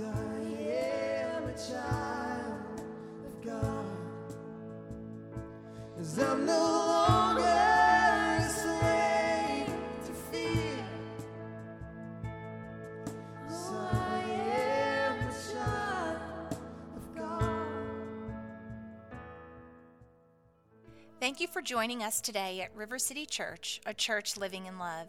I am a child of God. Cause I'm no longer to fear. So I am a child of God. Thank you for joining us today at River City Church, a church living in love.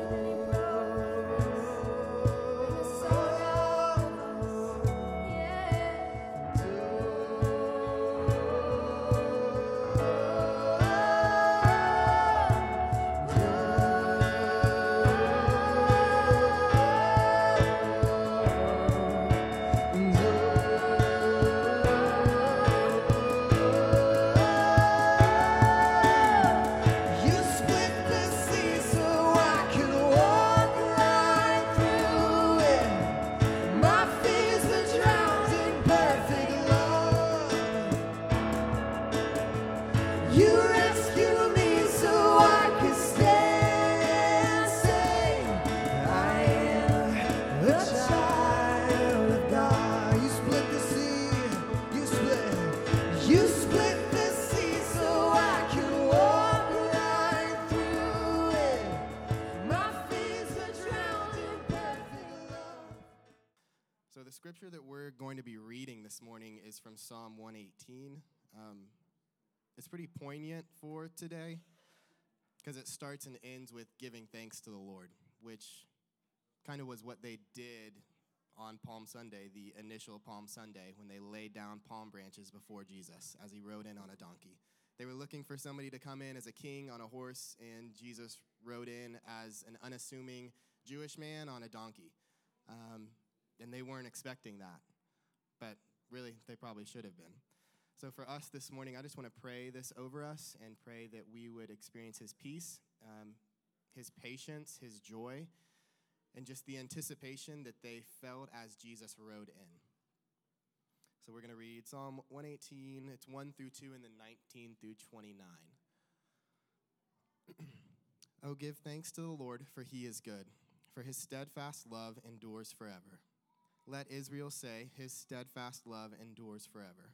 poignant for today because it starts and ends with giving thanks to the Lord, which kind of was what they did on Palm Sunday, the initial Palm Sunday, when they laid down palm branches before Jesus as he rode in on a donkey. They were looking for somebody to come in as a king on a horse, and Jesus rode in as an unassuming Jewish man on a donkey. Um, and they weren't expecting that. But really, they probably should have been. So, for us this morning, I just want to pray this over us and pray that we would experience His peace, um, His patience, His joy, and just the anticipation that they felt as Jesus rode in. So, we're going to read Psalm 118, it's 1 through 2, and then 19 through 29. oh, give thanks to the Lord, for He is good, for His steadfast love endures forever. Let Israel say, His steadfast love endures forever.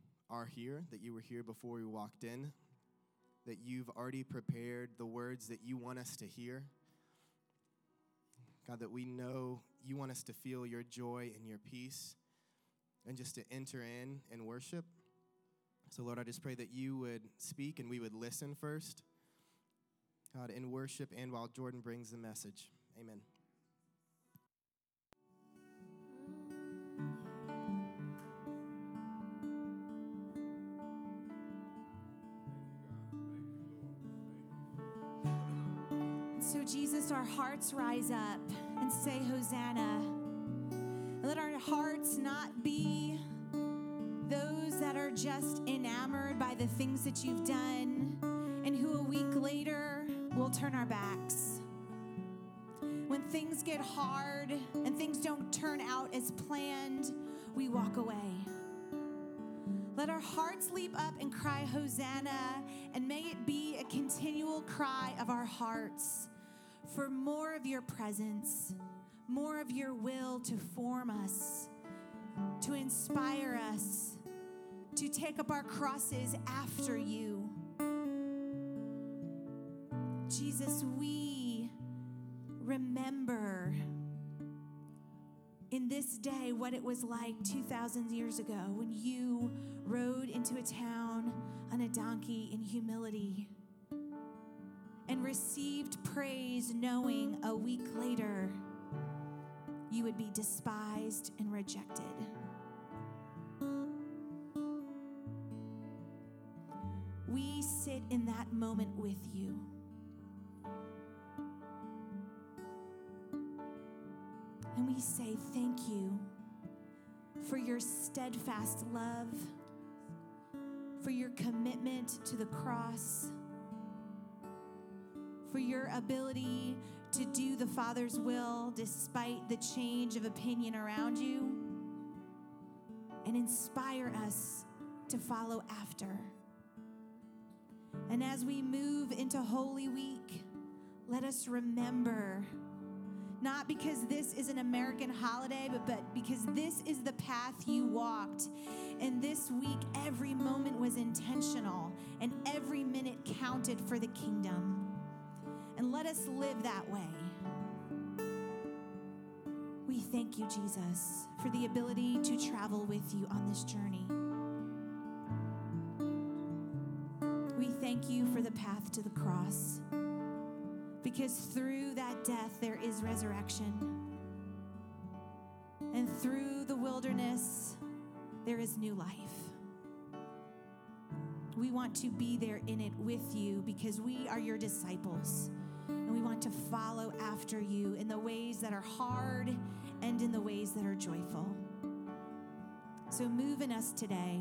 are here, that you were here before we walked in, that you've already prepared the words that you want us to hear. God, that we know you want us to feel your joy and your peace and just to enter in and worship. So, Lord, I just pray that you would speak and we would listen first. God, in worship and while Jordan brings the message. Amen. Jesus, our hearts rise up and say, Hosanna. Let our hearts not be those that are just enamored by the things that you've done and who a week later will turn our backs. When things get hard and things don't turn out as planned, we walk away. Let our hearts leap up and cry, Hosanna, and may it be a continual cry of our hearts for more of your presence, more of your will to form us, to inspire us, to take up our crosses after you. Jesus, we remember in this day what it was like 2,000 years ago when you rode into a town on a donkey in humility received praise, knowing a week later you would be despised and rejected. We sit in that moment with you. And we say thank you for your steadfast love, for your commitment to the cross, for your ability to do the Father's will despite the change of opinion around you, and inspire us to follow after. And as we move into Holy Week, let us remember not because this is an American holiday, but, but because this is the path you walked. And this week, every moment was intentional and every minute counted for the kingdom. And let us live that way. We thank you, Jesus, for the ability to travel with you on this journey. We thank you for the path to the cross because through that death there is resurrection. And through the wilderness there is new life. We want to be there in it with you because we are your disciples. We want to follow after you in the ways that are hard and in the ways that are joyful. So move in us today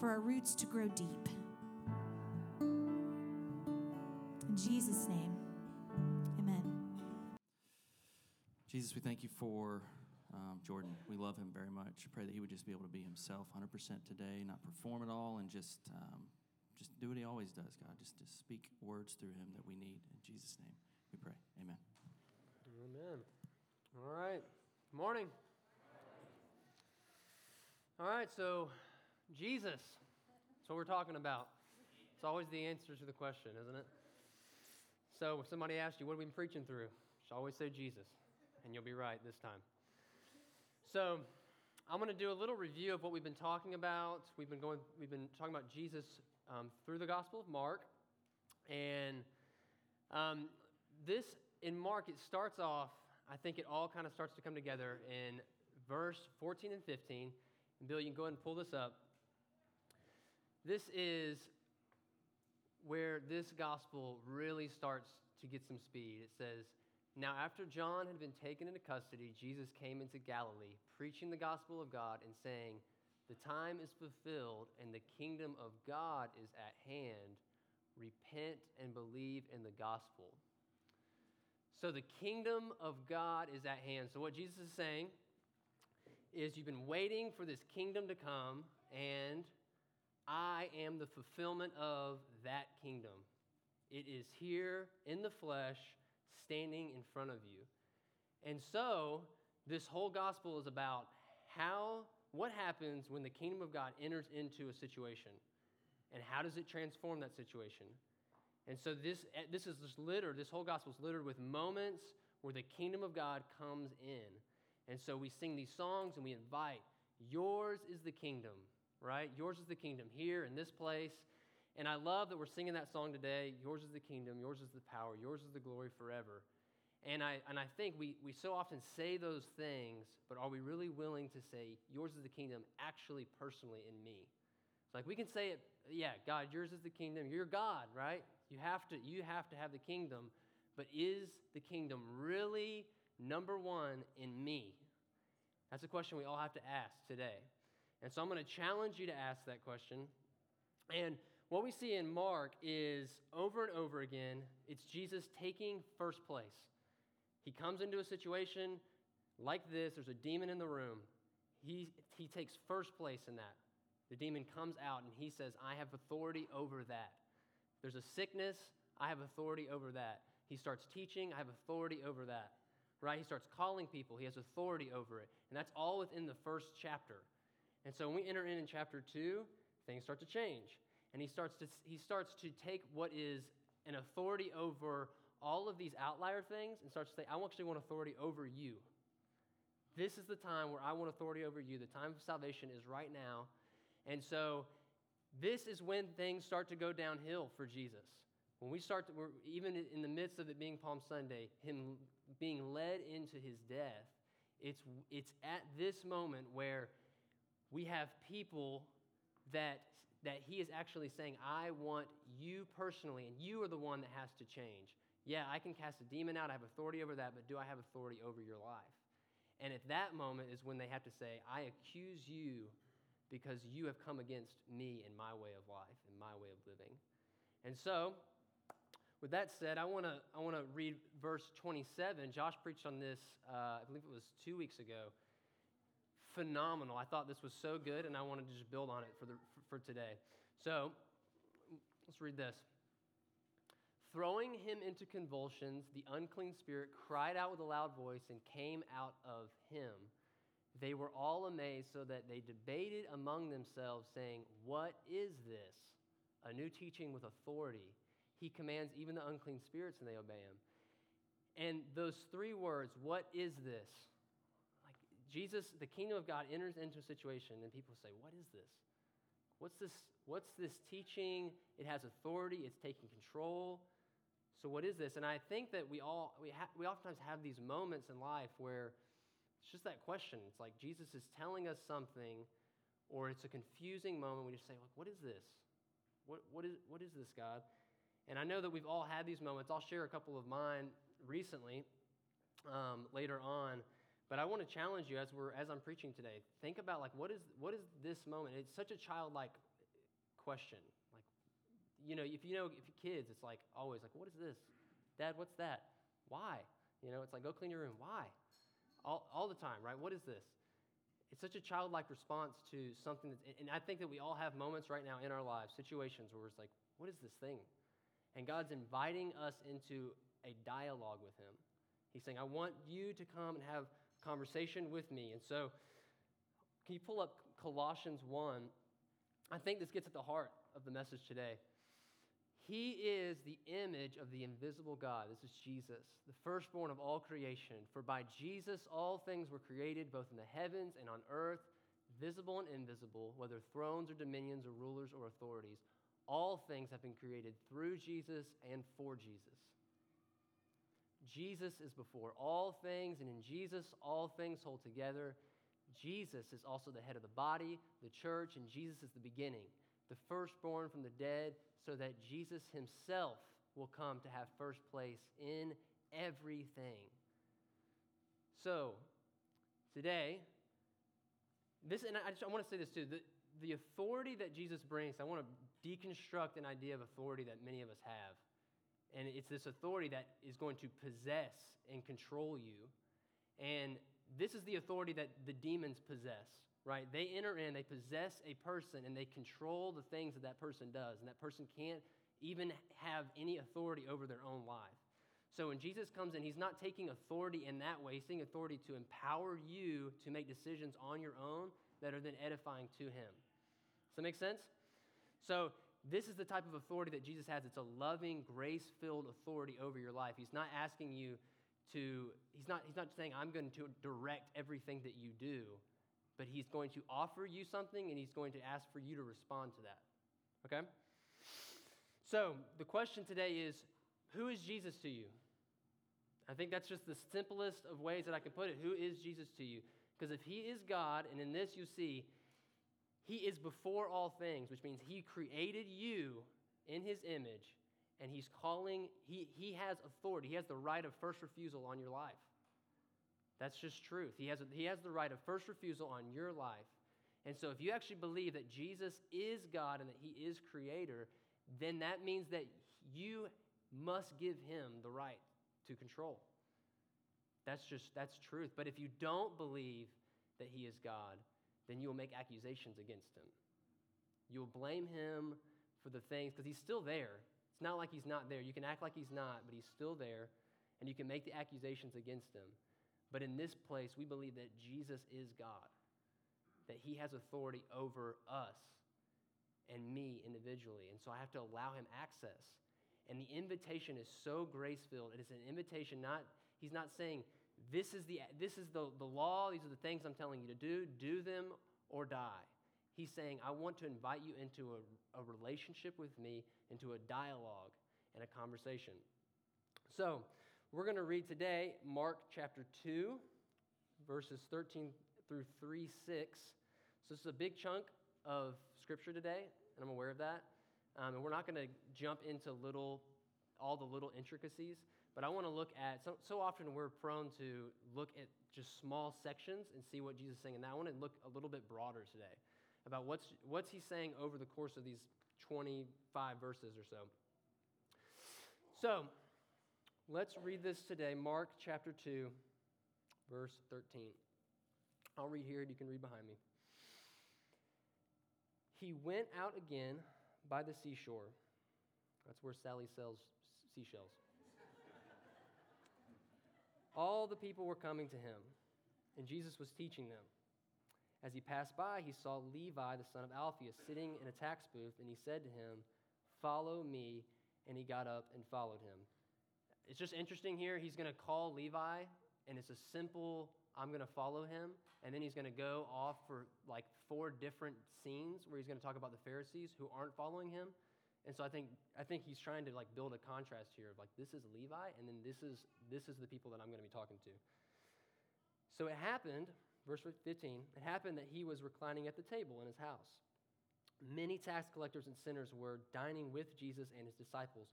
for our roots to grow deep. In Jesus' name, amen. Jesus, we thank you for um, Jordan. We love him very much. Pray that he would just be able to be himself 100% today, not perform at all, and just um, just do what he always does, God. Just to speak words through him that we need. In Jesus' name, we pray. Amen. Amen. All right. Morning. All right, so Jesus. That's what we're talking about. It's always the answer to the question, isn't it? So if somebody asks you, what have we been preaching through? You should always say Jesus, and you'll be right this time. So I'm going to do a little review of what we've been talking about. We've been going, we've been talking about Jesus um, through the Gospel of Mark, and um, this in Mark it starts off. I think it all kind of starts to come together in verse 14 and 15. And Bill, you can go ahead and pull this up. This is where this gospel really starts to get some speed. It says, Now, after John had been taken into custody, Jesus came into Galilee, preaching the gospel of God and saying, The time is fulfilled and the kingdom of God is at hand. Repent and believe in the gospel. So, the kingdom of God is at hand. So, what Jesus is saying is, You've been waiting for this kingdom to come, and I am the fulfillment of that kingdom. It is here in the flesh, standing in front of you. And so, this whole gospel is about how, what happens when the kingdom of God enters into a situation, and how does it transform that situation. And so, this, eh, this is just littered, this whole gospel is littered with moments where the kingdom of God comes in. And so, we sing these songs and we invite, Yours is the kingdom right? Yours is the kingdom here in this place. And I love that we're singing that song today. Yours is the kingdom, yours is the power, yours is the glory forever. And I, and I think we, we so often say those things, but are we really willing to say, yours is the kingdom actually personally in me? It's like we can say it, yeah, God, yours is the kingdom. You're God, right? You have to, you have to have the kingdom. But is the kingdom really number one in me? That's a question we all have to ask today. And so I'm going to challenge you to ask that question. And what we see in Mark is over and over again, it's Jesus taking first place. He comes into a situation like this, there's a demon in the room. He, he takes first place in that. The demon comes out and he says, I have authority over that. There's a sickness, I have authority over that. He starts teaching, I have authority over that. Right? He starts calling people, he has authority over it. And that's all within the first chapter. And so when we enter in in chapter 2, things start to change. And he starts to he starts to take what is an authority over all of these outlier things and starts to say, I actually want authority over you. This is the time where I want authority over you. The time of salvation is right now. And so this is when things start to go downhill for Jesus. When we start, to, we're, even in the midst of it being Palm Sunday, him being led into his death, it's, it's at this moment where we have people that, that he is actually saying, I want you personally, and you are the one that has to change. Yeah, I can cast a demon out, I have authority over that, but do I have authority over your life? And at that moment is when they have to say, I accuse you because you have come against me and my way of life and my way of living. And so, with that said, I want to I want to read verse 27. Josh preached on this, uh, I believe it was two weeks ago. Phenomenal. I thought this was so good, and I wanted to just build on it for, the, for today. So, let's read this. Throwing him into convulsions, the unclean spirit cried out with a loud voice and came out of him. They were all amazed, so that they debated among themselves, saying, What is this? A new teaching with authority. He commands even the unclean spirits, and they obey him. And those three words, what is this? Like Jesus, the kingdom of God enters into a situation, and people say, What is this? What's this? What's this teaching? It has authority, it's taking control. So, what is this? And I think that we all, we, ha- we oftentimes have these moments in life where it's just that question. It's like Jesus is telling us something, or it's a confusing moment. We just say, like, what is this? What, what, is, what is this, God? And I know that we've all had these moments. I'll share a couple of mine recently um, later on. But I want to challenge you as we're as I'm preaching today. Think about like what is what is this moment? It's such a childlike question. Like, you know, if you know if kids, it's like always like, what is this, Dad? What's that? Why? You know, it's like go clean your room. Why? All, all the time, right? What is this? It's such a childlike response to something that's, and I think that we all have moments right now in our lives, situations where it's like, what is this thing? And God's inviting us into a dialogue with Him. He's saying, I want you to come and have conversation with me. And so, can you pull up Colossians 1? I think this gets at the heart of the message today. He is the image of the invisible God. This is Jesus, the firstborn of all creation. For by Jesus all things were created, both in the heavens and on earth, visible and invisible, whether thrones or dominions or rulers or authorities. All things have been created through Jesus and for Jesus. Jesus is before all things, and in Jesus all things hold together. Jesus is also the head of the body, the church, and Jesus is the beginning, the firstborn from the dead so that Jesus himself will come to have first place in everything. So, today, this, and I, just, I want to say this too the, the authority that Jesus brings, I want to deconstruct an idea of authority that many of us have. And it's this authority that is going to possess and control you. And this is the authority that the demons possess right? They enter in, they possess a person, and they control the things that that person does. And that person can't even have any authority over their own life. So when Jesus comes in, he's not taking authority in that way. He's taking authority to empower you to make decisions on your own that are then edifying to him. Does that make sense? So this is the type of authority that Jesus has. It's a loving, grace-filled authority over your life. He's not asking you to, he's not, he's not saying, I'm going to direct everything that you do but he's going to offer you something and he's going to ask for you to respond to that. Okay? So, the question today is who is Jesus to you? I think that's just the simplest of ways that I can put it. Who is Jesus to you? Because if he is God, and in this you see, he is before all things, which means he created you in his image, and he's calling, he, he has authority, he has the right of first refusal on your life. That's just truth. He has, he has the right of first refusal on your life. And so, if you actually believe that Jesus is God and that He is Creator, then that means that you must give Him the right to control. That's just, that's truth. But if you don't believe that He is God, then you will make accusations against Him. You'll blame him for the things, because he's still there. It's not like he's not there. You can act like he's not, but he's still there, and you can make the accusations against him. But in this place, we believe that Jesus is God, that he has authority over us and me individually. And so I have to allow him access. And the invitation is so grace filled. It is an invitation, not, he's not saying, this is, the, this is the, the law, these are the things I'm telling you to do, do them or die. He's saying, I want to invite you into a, a relationship with me, into a dialogue and a conversation. So, we're going to read today Mark chapter 2, verses 13 through 3 6. So, this is a big chunk of scripture today, and I'm aware of that. Um, and we're not going to jump into little, all the little intricacies, but I want to look at, so, so often we're prone to look at just small sections and see what Jesus is saying. And I want to look a little bit broader today about what's, what's he saying over the course of these 25 verses or so. So, let's read this today Mark chapter 2, verse 13. I'll read here, and you can read behind me. He went out again by the seashore. That's where Sally sells seashells. All the people were coming to him, and Jesus was teaching them. As he passed by, he saw Levi, the son of Alphaeus, sitting in a tax booth, and he said to him, Follow me. And he got up and followed him. It's just interesting here. He's going to call Levi, and it's a simple, I'm going to follow him. And then he's going to go off for like four different scenes where he's going to talk about the Pharisees who aren't following him. And so I think, I think he's trying to like build a contrast here of like, this is Levi, and then this is, this is the people that I'm going to be talking to. So it happened, verse 15, it happened that he was reclining at the table in his house. Many tax collectors and sinners were dining with Jesus and his disciples,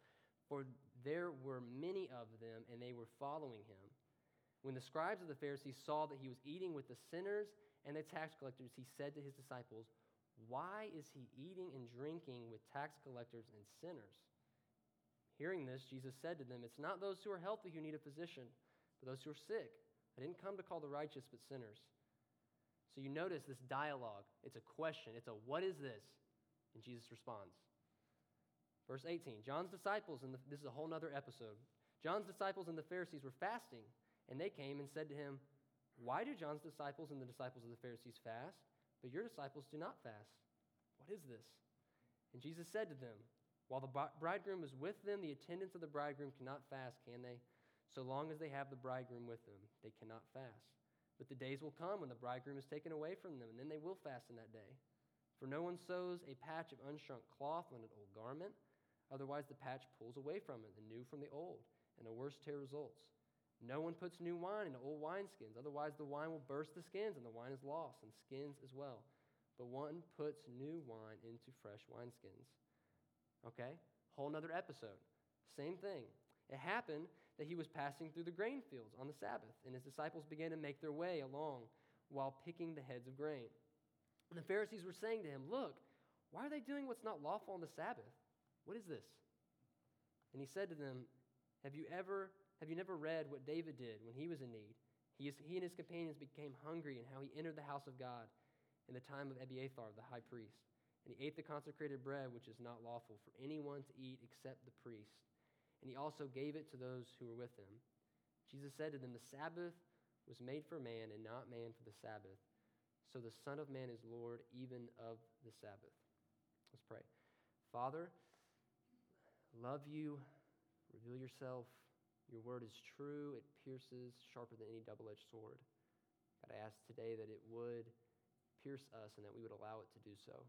for there were many of them, and they were following him. When the scribes of the Pharisees saw that he was eating with the sinners and the tax collectors, he said to his disciples, Why is he eating and drinking with tax collectors and sinners? Hearing this, Jesus said to them, It's not those who are healthy who need a physician, but those who are sick. I didn't come to call the righteous, but sinners. So you notice this dialogue. It's a question. It's a what is this? And Jesus responds. Verse 18 John's disciples, and this is a whole other episode. John's disciples and the Pharisees were fasting, and they came and said to him, Why do John's disciples and the disciples of the Pharisees fast, but your disciples do not fast? What is this? And Jesus said to them, While the bridegroom is with them, the attendants of the bridegroom cannot fast, can they? So long as they have the bridegroom with them, they cannot fast. But the days will come when the bridegroom is taken away from them, and then they will fast in that day. For no one sews a patch of unshrunk cloth on an old garment, otherwise the patch pulls away from it, the new from the old, and a worse tear results. No one puts new wine into old wineskins, otherwise the wine will burst the skins, and the wine is lost, and skins as well. But one puts new wine into fresh wineskins. Okay? Whole nother episode. Same thing. It happened that he was passing through the grain fields on the Sabbath, and his disciples began to make their way along while picking the heads of grain. And the Pharisees were saying to him, Look, why are they doing what's not lawful on the Sabbath? What is this? And he said to them, Have you ever have you never read what David did when he was in need? He, is, he and his companions became hungry, and how he entered the house of God in the time of Abiathar, the high priest. And he ate the consecrated bread, which is not lawful for anyone to eat except the priest and he also gave it to those who were with him. Jesus said to them, The Sabbath was made for man, and not man for the Sabbath. So the Son of Man is Lord even of the Sabbath. Let's pray. Father, love you, reveal yourself. Your word is true, it pierces sharper than any double edged sword. God, I ask today that it would pierce us and that we would allow it to do so,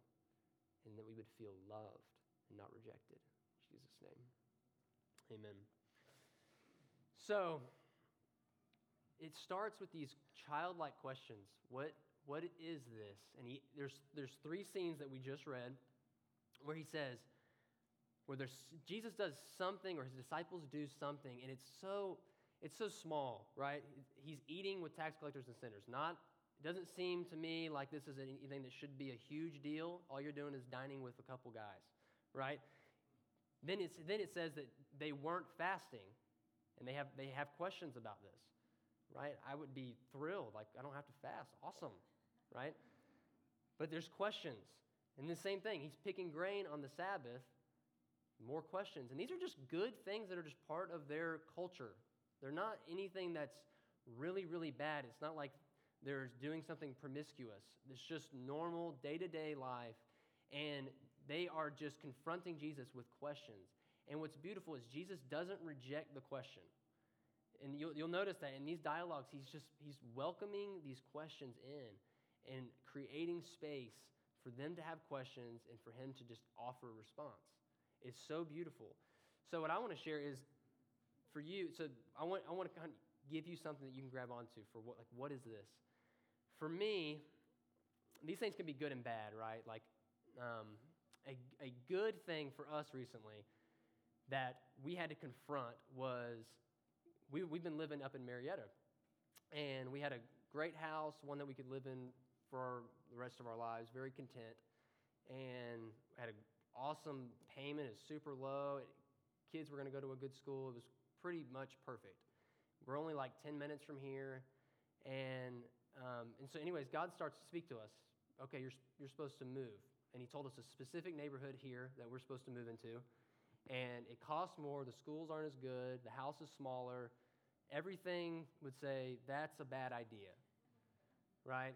and that we would feel loved and not rejected. In Jesus' name. Amen. So, it starts with these childlike questions. What, what is this? And he, there's, there's three scenes that we just read where he says, where there's, Jesus does something or his disciples do something, and it's so, it's so small, right? He's eating with tax collectors and sinners. Not, it doesn't seem to me like this is anything that should be a huge deal. All you're doing is dining with a couple guys, right? Then, it's, then it says that they weren't fasting, and they have, they have questions about this, right? I would be thrilled. Like, I don't have to fast. Awesome, right? But there's questions. And the same thing, he's picking grain on the Sabbath, more questions. And these are just good things that are just part of their culture. They're not anything that's really, really bad. It's not like they're doing something promiscuous. It's just normal day to day life. And they are just confronting Jesus with questions. And what's beautiful is Jesus doesn't reject the question. And you'll, you'll notice that in these dialogues, he's just he's welcoming these questions in and creating space for them to have questions and for him to just offer a response. It's so beautiful. So what I want to share is for you. So I want I want to kind of give you something that you can grab onto for what like what is this? For me, these things can be good and bad, right? Like um, a a good thing for us recently that we had to confront was we, we've been living up in Marietta. And we had a great house, one that we could live in for the rest of our lives, very content. And had an awesome payment, is super low. Kids were going to go to a good school. It was pretty much perfect. We're only like 10 minutes from here. And, um, and so, anyways, God starts to speak to us. Okay, you're, you're supposed to move. And He told us a specific neighborhood here that we're supposed to move into and it costs more. The schools aren't as good. The house is smaller. Everything would say that's a bad idea, right?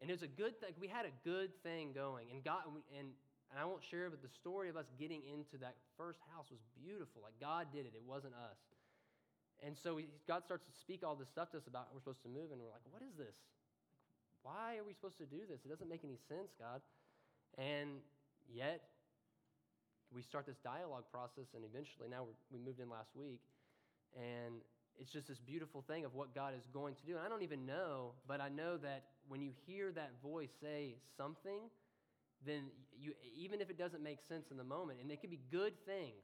And it was a good thing. We had a good thing going, and God and and I won't share but the story of us getting into that first house was beautiful. Like God did it. It wasn't us. And so we, God starts to speak all this stuff to us about we're supposed to move, and we're like, what is this? Why are we supposed to do this? It doesn't make any sense, God. And yet, we start this dialogue process, and eventually now we moved in last week, and it's just this beautiful thing of what God is going to do. And I don't even know, but I know that when you hear that voice say something, then you, even if it doesn't make sense in the moment, and it can be good things,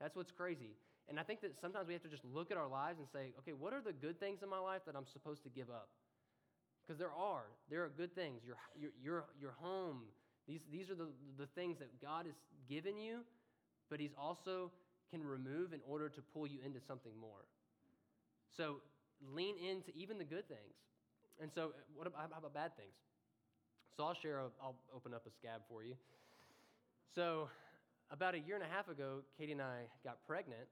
that's what's crazy. And I think that sometimes we have to just look at our lives and say, okay, what are the good things in my life that I'm supposed to give up? Because there are. There are good things. Your, your, your, your home, these, these are the, the things that God has given you, but He's also can remove in order to pull you into something more. So lean into even the good things. And so, what about, how about bad things? So I'll share, I'll open up a scab for you. So, about a year and a half ago, Katie and I got pregnant,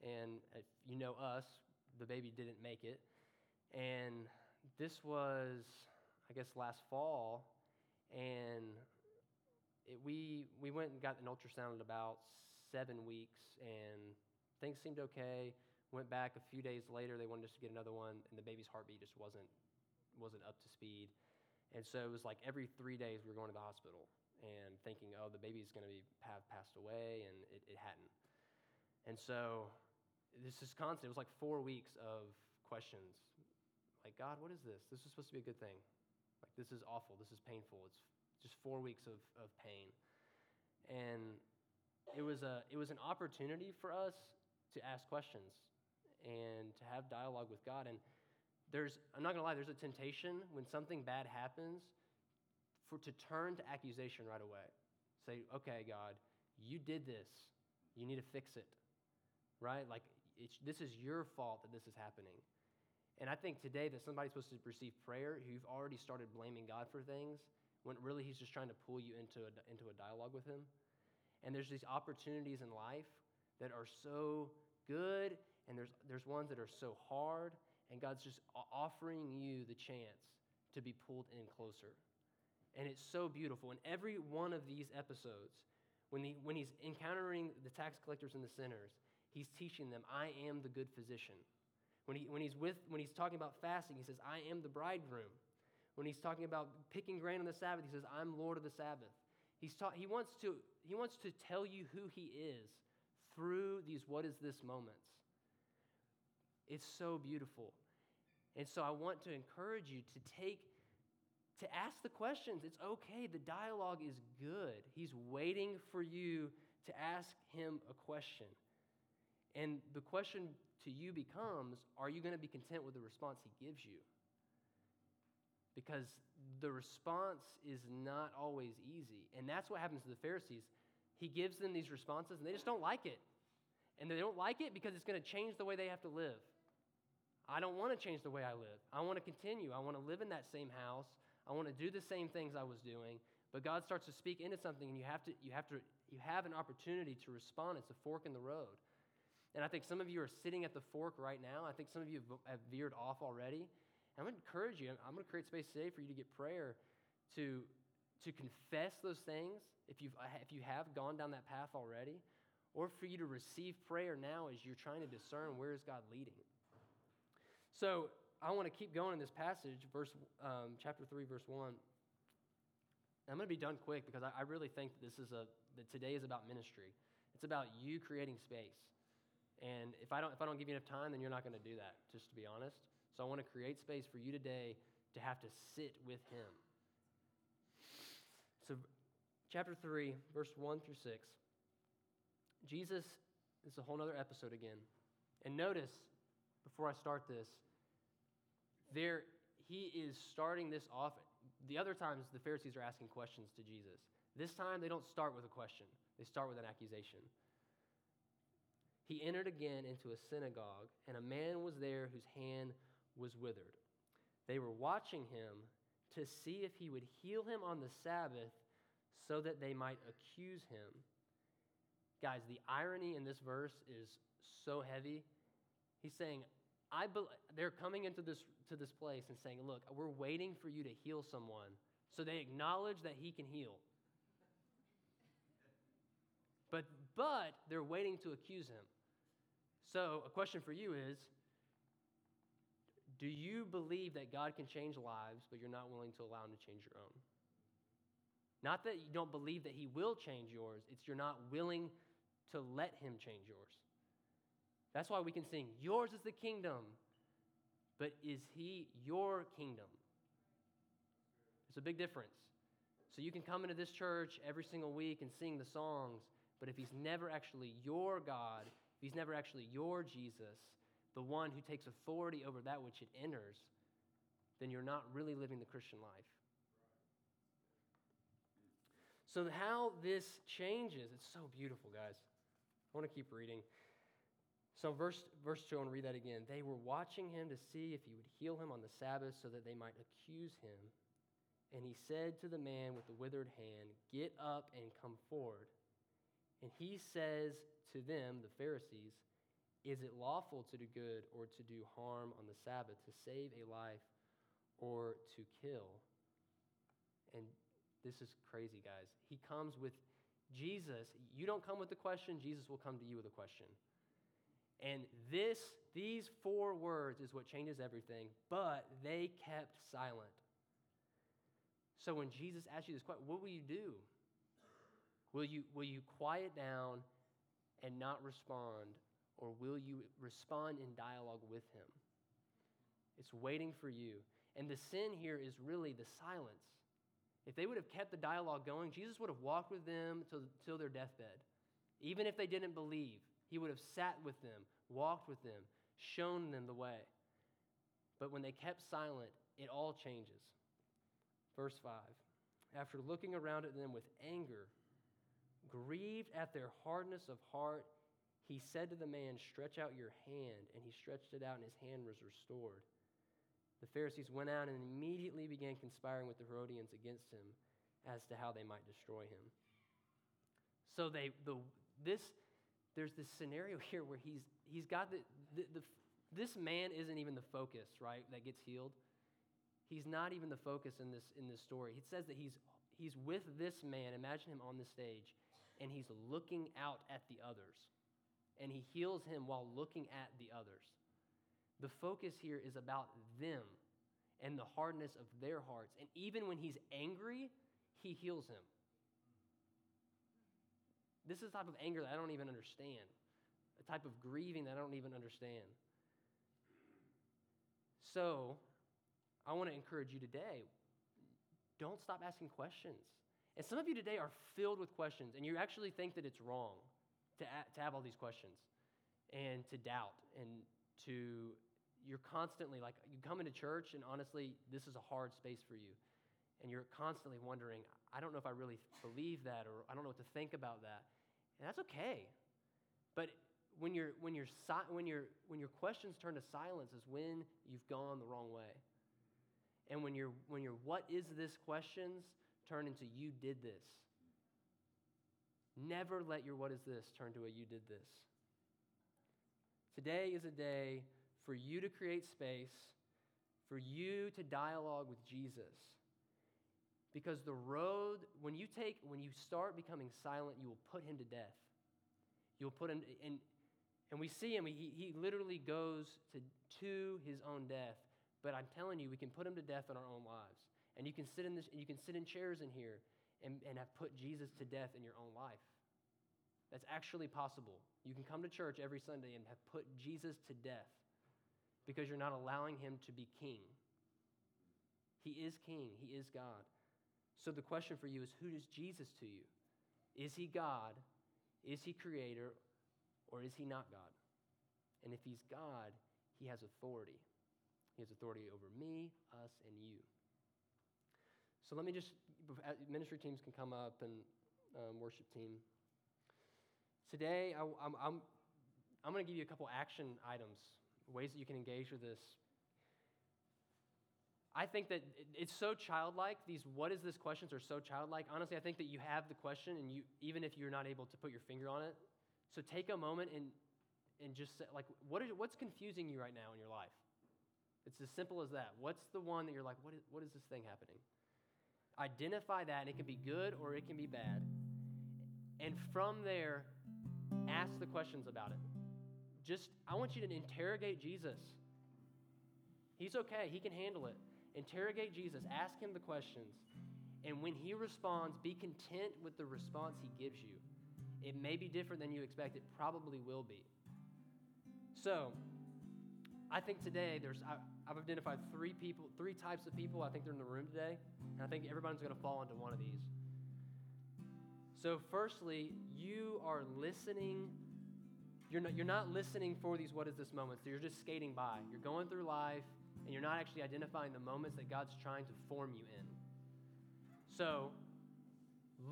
and if you know us, the baby didn't make it. And this was, I guess, last fall, and it, we, we went and got an ultrasound at about seven weeks, and things seemed okay. Went back a few days later, they wanted us to get another one, and the baby's heartbeat just wasn't, wasn't up to speed. And so it was like every three days we were going to the hospital and thinking, oh, the baby's going to be have passed away, and it, it hadn't. And so this is constant. It was like four weeks of questions. Like, God, what is this? This is supposed to be a good thing. Like, this is awful. This is painful. It's just four weeks of, of pain. And it was, a, it was an opportunity for us to ask questions and to have dialogue with God. And there's, I'm not going to lie, there's a temptation when something bad happens for to turn to accusation right away. Say, okay, God, you did this. You need to fix it. Right? Like, this is your fault that this is happening. And I think today that somebody's supposed to receive prayer who've already started blaming God for things when really he's just trying to pull you into a, into a dialogue with him. And there's these opportunities in life that are so good, and there's, there's ones that are so hard, and God's just offering you the chance to be pulled in closer. And it's so beautiful. In every one of these episodes, when, he, when he's encountering the tax collectors and the sinners, he's teaching them, I am the good physician. When, he, when, he's with, when he's talking about fasting, he says, I am the bridegroom. When he's talking about picking grain on the Sabbath, he says, I'm Lord of the Sabbath. He's ta- he, wants to, he wants to tell you who he is through these what is this moments. It's so beautiful. And so I want to encourage you to take, to ask the questions. It's okay. The dialogue is good. He's waiting for you to ask him a question. And the question to you becomes are you going to be content with the response he gives you? because the response is not always easy. And that's what happens to the Pharisees. He gives them these responses, and they just don't like it. And they don't like it because it's going to change the way they have to live. I don't want to change the way I live. I want to continue. I want to live in that same house. I want to do the same things I was doing, But God starts to speak into something, and you have to, you have to, you have an opportunity to respond. It's a fork in the road. And I think some of you are sitting at the fork right now. I think some of you have, veered off already. And I'm going to encourage you. I'm going to create space today for you to get prayer to, to confess those things if, you've, if you have gone down that path already, or for you to receive prayer now as you're trying to discern where is God leading. So I want to keep going in this passage, verse, um, chapter 3, verse 1. I'm going to be done quick because I, I really think that this is a that today is about ministry. It's about you creating space. And if I don't if I don't give you enough time, then you're not going to do that. Just to be honest. So I want to create space for you today to have to sit with Him. So, chapter three, verse one through six. Jesus this is a whole other episode again. And notice before I start this, there he is starting this off the other times, the Pharisees are asking questions to Jesus. This time, they don't start with a question, they start with an accusation. He entered again into a synagogue, and a man was there whose hand was withered. They were watching him to see if he would heal him on the Sabbath so that they might accuse him. Guys, the irony in this verse is so heavy. He's saying, I be- they're coming into this, to this place and saying, Look, we're waiting for you to heal someone. So they acknowledge that he can heal. But, but they're waiting to accuse him. So, a question for you is Do you believe that God can change lives, but you're not willing to allow him to change your own? Not that you don't believe that he will change yours, it's you're not willing to let him change yours. That's why we can sing, Yours is the kingdom, but is He your kingdom? It's a big difference. So you can come into this church every single week and sing the songs, but if He's never actually your God, if He's never actually your Jesus, the one who takes authority over that which it enters, then you're not really living the Christian life. So, how this changes, it's so beautiful, guys. I want to keep reading. So, verse, verse 2, I want to read that again. They were watching him to see if he would heal him on the Sabbath so that they might accuse him. And he said to the man with the withered hand, Get up and come forward. And he says to them, the Pharisees, Is it lawful to do good or to do harm on the Sabbath, to save a life or to kill? And this is crazy, guys. He comes with Jesus. You don't come with the question, Jesus will come to you with a question. And this, these four words is what changes everything, but they kept silent. So when Jesus asks you this question, what will you do? Will you, will you quiet down and not respond, or will you respond in dialogue with him? It's waiting for you. And the sin here is really the silence. If they would have kept the dialogue going, Jesus would have walked with them till, till their deathbed. Even if they didn't believe, he would have sat with them, walked with them, shown them the way. But when they kept silent, it all changes. Verse 5 After looking around at them with anger, grieved at their hardness of heart, he said to the man, Stretch out your hand. And he stretched it out, and his hand was restored. The Pharisees went out and immediately began conspiring with the Herodians against him as to how they might destroy him. So they, the, this, there's this scenario here where he's, he's got the, the, the, this man isn't even the focus, right, that gets healed. He's not even the focus in this, in this story. He says that he's, he's with this man, imagine him on the stage, and he's looking out at the others. And he heals him while looking at the others. The focus here is about them and the hardness of their hearts. And even when he's angry, he heals him. This is a type of anger that I don't even understand, a type of grieving that I don't even understand. So, I want to encourage you today don't stop asking questions. And some of you today are filled with questions, and you actually think that it's wrong to, to have all these questions and to doubt and to, you're constantly like, you come into church, and honestly, this is a hard space for you. And you're constantly wondering, I don't know if I really believe that, or I don't know what to think about that. And that's okay. But when, you when, you when, you when your questions turn to silence is when you've gone the wrong way. And when, you when your what is this questions turn into you did this. Never let your what is this turn to a you did this. Today is a day for you to create space, for you to dialogue with Jesus. Because the road, when you take, when you start becoming silent, you will put him to death. You'll put him, and, and we see him, he, he literally goes to, to his own death. But I'm telling you, we can put him to death in our own lives. And you can sit in, this, and you can sit in chairs in here and, and have put Jesus to death in your own life. That's actually possible. You can come to church every Sunday and have put Jesus to death because you're not allowing him to be king. He is king, he is God. So the question for you is who is Jesus to you? Is he God? Is he creator? Or is he not God? And if he's God, he has authority. He has authority over me, us, and you. So let me just, ministry teams can come up and um, worship team. Today, I, I'm, I'm, I'm going to give you a couple action items, ways that you can engage with this. I think that it's so childlike. These what is this questions are so childlike. Honestly, I think that you have the question, and you even if you're not able to put your finger on it. So take a moment and and just say, like, what is what's confusing you right now in your life? It's as simple as that. What's the one that you're like, what is, what is this thing happening? Identify that, and it can be good or it can be bad. And from there, ask the questions about it. Just, I want you to interrogate Jesus. He's okay, he can handle it. Interrogate Jesus, ask him the questions. And when he responds, be content with the response he gives you. It may be different than you expect, it probably will be. So, I think today there's I, have identified three people, three types of people. I think they're in the room today, and I think everybody's going to fall into one of these. So, firstly, you are listening. You're not, you're not listening for these what is this moments. You're just skating by. You're going through life, and you're not actually identifying the moments that God's trying to form you in. So,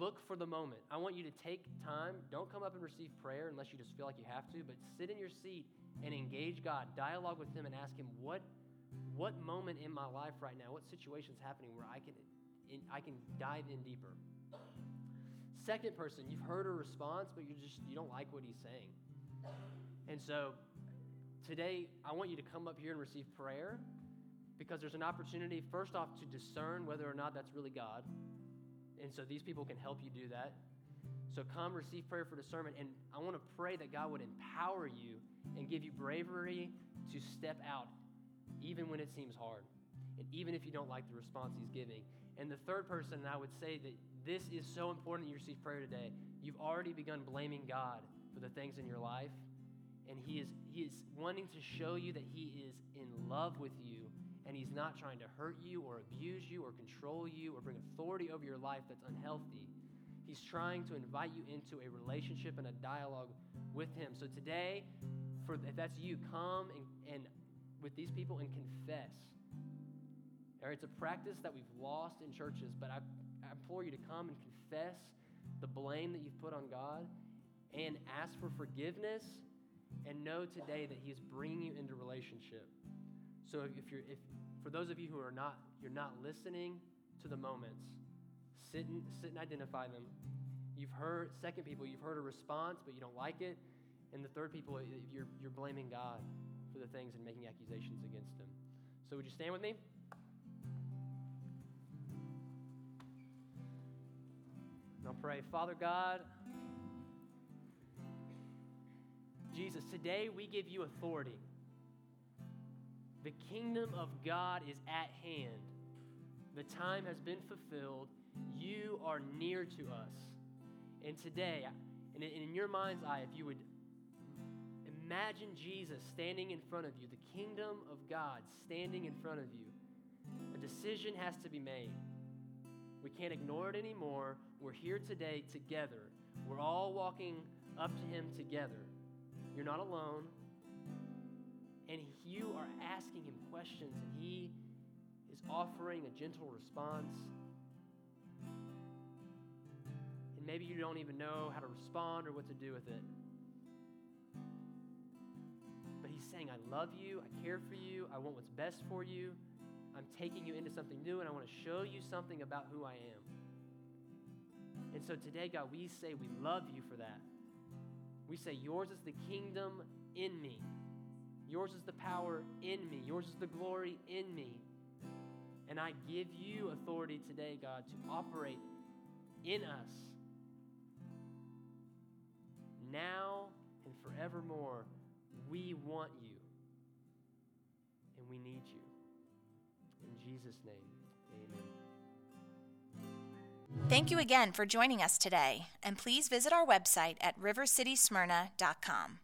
look for the moment. I want you to take time. Don't come up and receive prayer unless you just feel like you have to, but sit in your seat and engage God, dialogue with Him, and ask Him what, what moment in my life right now, what situation is happening where I can, in, I can dive in deeper. Second person, you've heard a response, but you just you don't like what he's saying. And so today, I want you to come up here and receive prayer because there's an opportunity, first off, to discern whether or not that's really God. And so these people can help you do that. So come receive prayer for discernment. And I want to pray that God would empower you and give you bravery to step out, even when it seems hard, and even if you don't like the response He's giving. And the third person, I would say that this is so important that you receive prayer today. You've already begun blaming God for the things in your life, and He is He is wanting to show you that He is in love with you, and He's not trying to hurt you or abuse you or control you or bring authority over your life that's unhealthy. He's trying to invite you into a relationship and a dialogue with Him. So today, for if that's you, come and, and with these people and confess. All right, it's a practice that we've lost in churches, but I, I implore you to come and confess the blame that you've put on God and ask for forgiveness and know today that He is bringing you into relationship. So if you're, if for those of you who are not, you're not listening to the moments, sit and, sit and identify them. You've heard, second people, you've heard a response, but you don't like it. And the third people, you're, you're blaming God for the things and making accusations against Him. So would you stand with me? I'll pray. Father God, Jesus, today we give you authority. The kingdom of God is at hand. The time has been fulfilled. You are near to us. And today, and in your mind's eye, if you would imagine Jesus standing in front of you, the kingdom of God standing in front of you, a decision has to be made. We can't ignore it anymore. We're here today together. We're all walking up to Him together. You're not alone. And you are asking Him questions, and He is offering a gentle response. And maybe you don't even know how to respond or what to do with it. But He's saying, I love you, I care for you, I want what's best for you. I'm taking you into something new, and I want to show you something about who I am. And so today, God, we say we love you for that. We say, Yours is the kingdom in me. Yours is the power in me. Yours is the glory in me. And I give you authority today, God, to operate in us now and forevermore. We want you and we need you. In Jesus' name, amen. Thank you again for joining us today, and please visit our website at rivercitysmyrna.com.